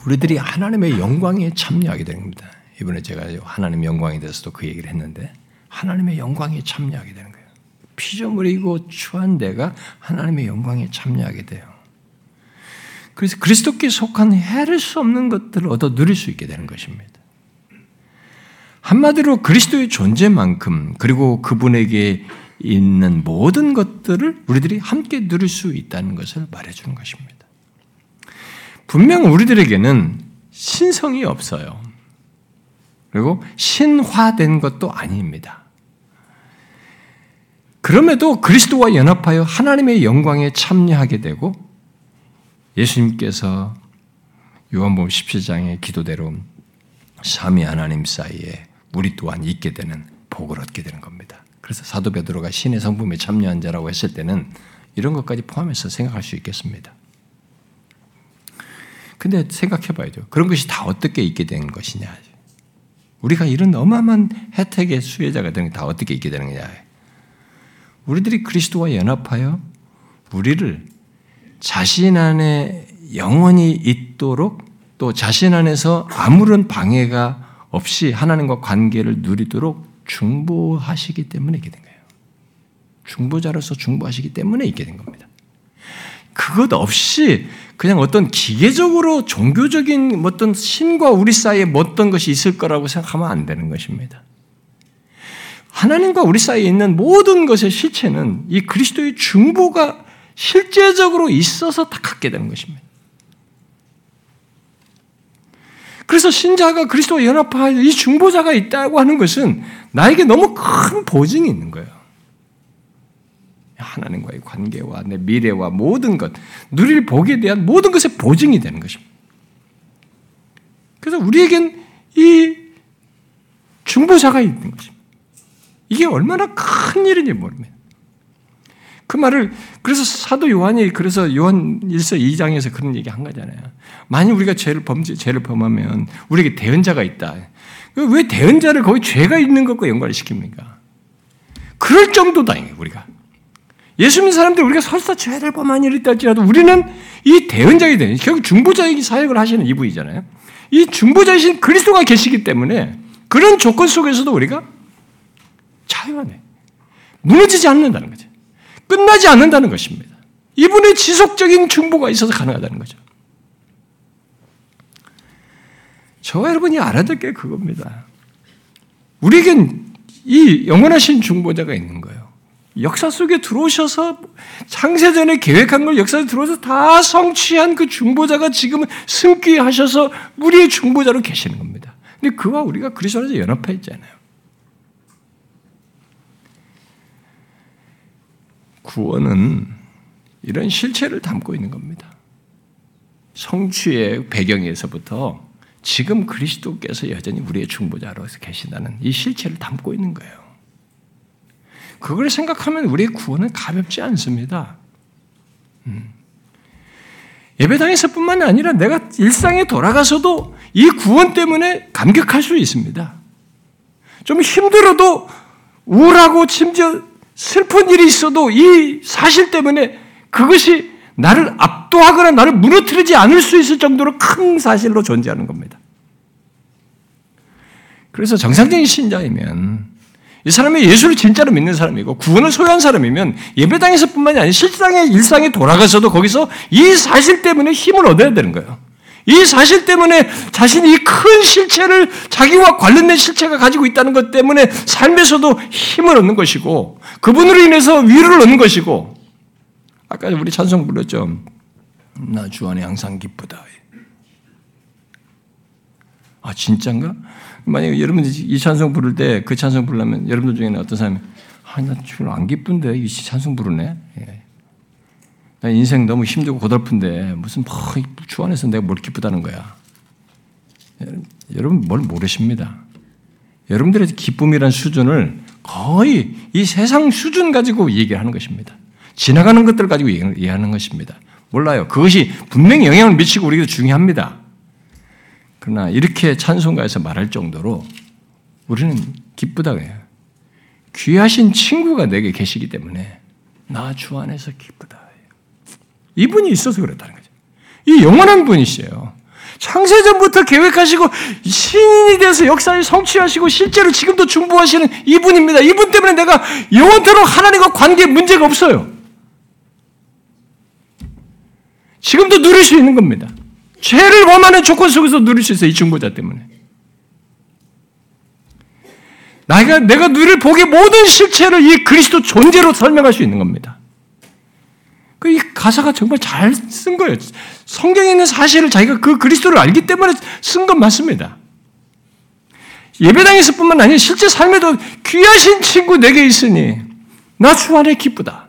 우리들이 하나님의 영광에 참여하게 되는 겁니다. 이번에 제가 하나님 영광에 대해서도 그 얘기를 했는데 하나님의 영광에 참여하게 되는 거예요. 피조물이고 추한 데가 하나님의 영광에 참여하게 돼요. 그래서 그리스도께 속한 해를 수 없는 것들을 얻어 누릴 수 있게 되는 것입니다. 한마디로 그리스도의 존재만큼 그리고 그분에게 있는 모든 것들을 우리들이 함께 누릴 수 있다는 것을 말해주는 것입니다. 분명 우리들에게는 신성이 없어요. 그리고 신화된 것도 아닙니다. 그럼에도 그리스도와 연합하여 하나님의 영광에 참여하게 되고 예수님께서 요한복음 17장의 기도대로 삼위 하나님 사이에 우리 또한 있게 되는 복을 얻게 되는 겁니다. 그래서 사도 베드로가 신의 성품에 참여한 자라고 했을 때는 이런 것까지 포함해서 생각할 수 있겠습니다. 근데 생각해 봐야죠. 그런 것이 다 어떻게 있게 된 것이냐. 우리가 이런 어마어마한 혜택의 수혜자가 되는 게 다 어떻게 있게 되는 거냐. 우리들이 그리스도와 연합하여 우리를 자신 안에 영원히 있도록 또 자신 안에서 아무런 방해가 없이 하나님과 관계를 누리도록 중보하시기 때문에 있게 된 거예요. 중보자로서 중보하시기 때문에 있게 된 겁니다. 그것 없이 그냥 어떤 기계적으로 종교적인 어떤 신과 우리 사이에 어떤 것이 있을 거라고 생각하면 안 되는 것입니다. 하나님과 우리 사이에 있는 모든 것의 실체는 이 그리스도의 중보가 실제적으로 있어서 다 갖게 되는 것입니다. 그래서 신자가 그리스도와 연합하여 이 중보자가 있다고 하는 것은 나에게 너무 큰 보증이 있는 거예요. 하나님과의 관계와 내 미래와 모든 것, 누릴 복에 대한 모든 것의 보증이 되는 것입니다. 그래서 우리에겐 이 중보자가 있는 것입니다. 이게 얼마나 큰 일인지 모릅니다. 그 말을 그래서 사도 요한이 그래서 요한 1서 2장에서 그런 얘기 한 거잖아요. 만약 우리가 죄를 범죄 죄를 범하면 우리에게 대언자가 있다. 왜 대언자를 거기 죄가 있는 것과 연관을 시킵니까? 그럴 정도다 우리가. 예수 믿는 사람들 우리가 설사 죄를 범한 일이 있다지라도 우리는 이 대언자가 되는 결국 중보자의 사역을 하시는 이분이잖아요. 이 중보자이신 그리스도가 계시기 때문에 그런 조건 속에서도 우리가 자유하네. 무너지지 않는다는 거죠. 끝나지 않는다는 것입니다. 이분의 지속적인 중보가 있어서 가능하다는 거죠. 저와 여러분이 알아야 될게 그겁니다. 우리에겐 이 영원하신 중보자가 있는 거예요. 역사 속에 들어오셔서 창세전에 계획한 걸 역사에 들어오셔서 다 성취한 그 중보자가 지금은 승귀하셔서 우리의 중보자로 계시는 겁니다. 근데 그와 우리가 그리스도 안에서 연합해 있잖아요. 구원은 이런 실체를 담고 있는 겁니다. 성취의 배경에서부터 지금 그리스도께서 여전히 우리의 중보자로 계신다는 이 실체를 담고 있는 거예요. 그걸 생각하면 우리의 구원은 가볍지 않습니다. 음. 예배당에서뿐만 아니라 내가 일상에 돌아가서도 이 구원 때문에 감격할 수 있습니다. 좀 힘들어도 우울하고 심지어 슬픈 일이 있어도 이 사실 때문에 그것이 나를 압도하거나 나를 무너뜨리지 않을 수 있을 정도로 큰 사실로 존재하는 겁니다. 그래서 정상적인 신자이면 이 사람이 예수를 진짜로 믿는 사람이고 구원을 소유한 사람이면 예배당에서뿐만이 아니라 실상의 일상에 돌아가서도 거기서 이 사실 때문에 힘을 얻어야 되는 거예요. 이 사실 때문에 자신이 이 큰 실체를 자기와 관련된 실체가 가지고 있다는 것 때문에 삶에서도 힘을 얻는 것이고 그분으로 인해서 위로를 얻는 것이고 아까 우리 찬송 불렀죠. 나 주 안에 항상 기쁘다. 아 진짠가? 만약에 여러분이 이 찬송 부를 때 그 찬송 부르려면 여러분들 중에는 어떤 사람이 아, 나 지금 안 기쁜데 이 찬송 부르네. 예. 나 인생 너무 힘들고 고달픈데 무슨 뭐주 안에서 내가 뭘 기쁘다는 거야. 여러분 뭘 모르십니다. 여러분들의 기쁨이란 수준을 거의 이 세상 수준 가지고 얘기하는 것입니다. 지나가는 것들 가지고 얘기하는 것입니다. 몰라요. 그것이 분명히 영향을 미치고 우리에게 중요합니다. 그러나 이렇게 찬송가에서 말할 정도로 우리는 기쁘다고 해요. 귀하신 친구가 내게 계시기 때문에 나 주 안에서 기쁘다. 이분이 있어서 그렇다는 거죠. 이 영원한 분이시에요. 창세전부터 계획하시고 신인이 돼서 역사에 성취하시고 실제로 지금도 중보하시는 이분입니다. 이분 때문에 내가 영원토록 하나님과 관계에 문제가 없어요. 지금도 누릴 수 있는 겁니다. 죄를 범하는 조건 속에서 누릴 수 있어요. 이 중보자 때문에. 내가, 내가 누릴 복의 모든 실체를 이 그리스도 존재로 설명할 수 있는 겁니다. 그 이 가사가 정말 잘 쓴 거예요. 성경에 있는 사실을 자기가 그 그리스도를 알기 때문에 쓴 건 맞습니다. 예배당에서뿐만 아니라 실제 삶에도 귀하신 친구 내게 있으니 나 주 안에 기쁘다.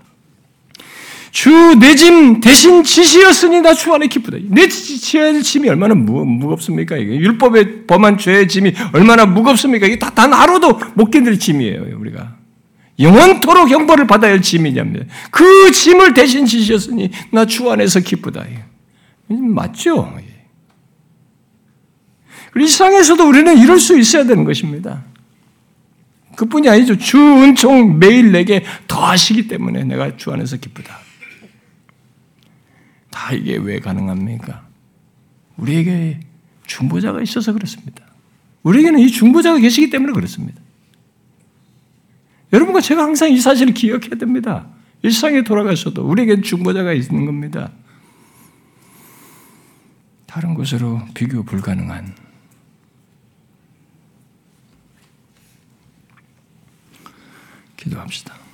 주 내 짐 대신 지시였으니 나 주 안에 기쁘다. 내 지어야 짐이 얼마나 무, 무겁습니까? 이게 율법에 범한 죄의 짐이 얼마나 무겁습니까? 이게 다, 단 하루도 못 견딜 짐이에요, 우리가. 영원토록 형벌을 받아야 할 짐이냐면 그 짐을 대신 지셨으니 나 주 안에서 기쁘다. 맞죠? 이 세상에서도 우리는 이럴 수 있어야 되는 것입니다. 그뿐이 아니죠. 주 은총 매일 내게 더하시기 때문에 내가 주 안에서 기쁘다. 다 이게 왜 가능합니까? 우리에게 중보자가 있어서 그렇습니다. 우리에게는 이 중보자가 계시기 때문에 그렇습니다. 여러분과 제가 항상 이 사실을 기억해야 됩니다. 일상에 돌아가셔도 우리에게 중보자가 있는 겁니다. 다른 것으로 비교 불가능한 기도합시다.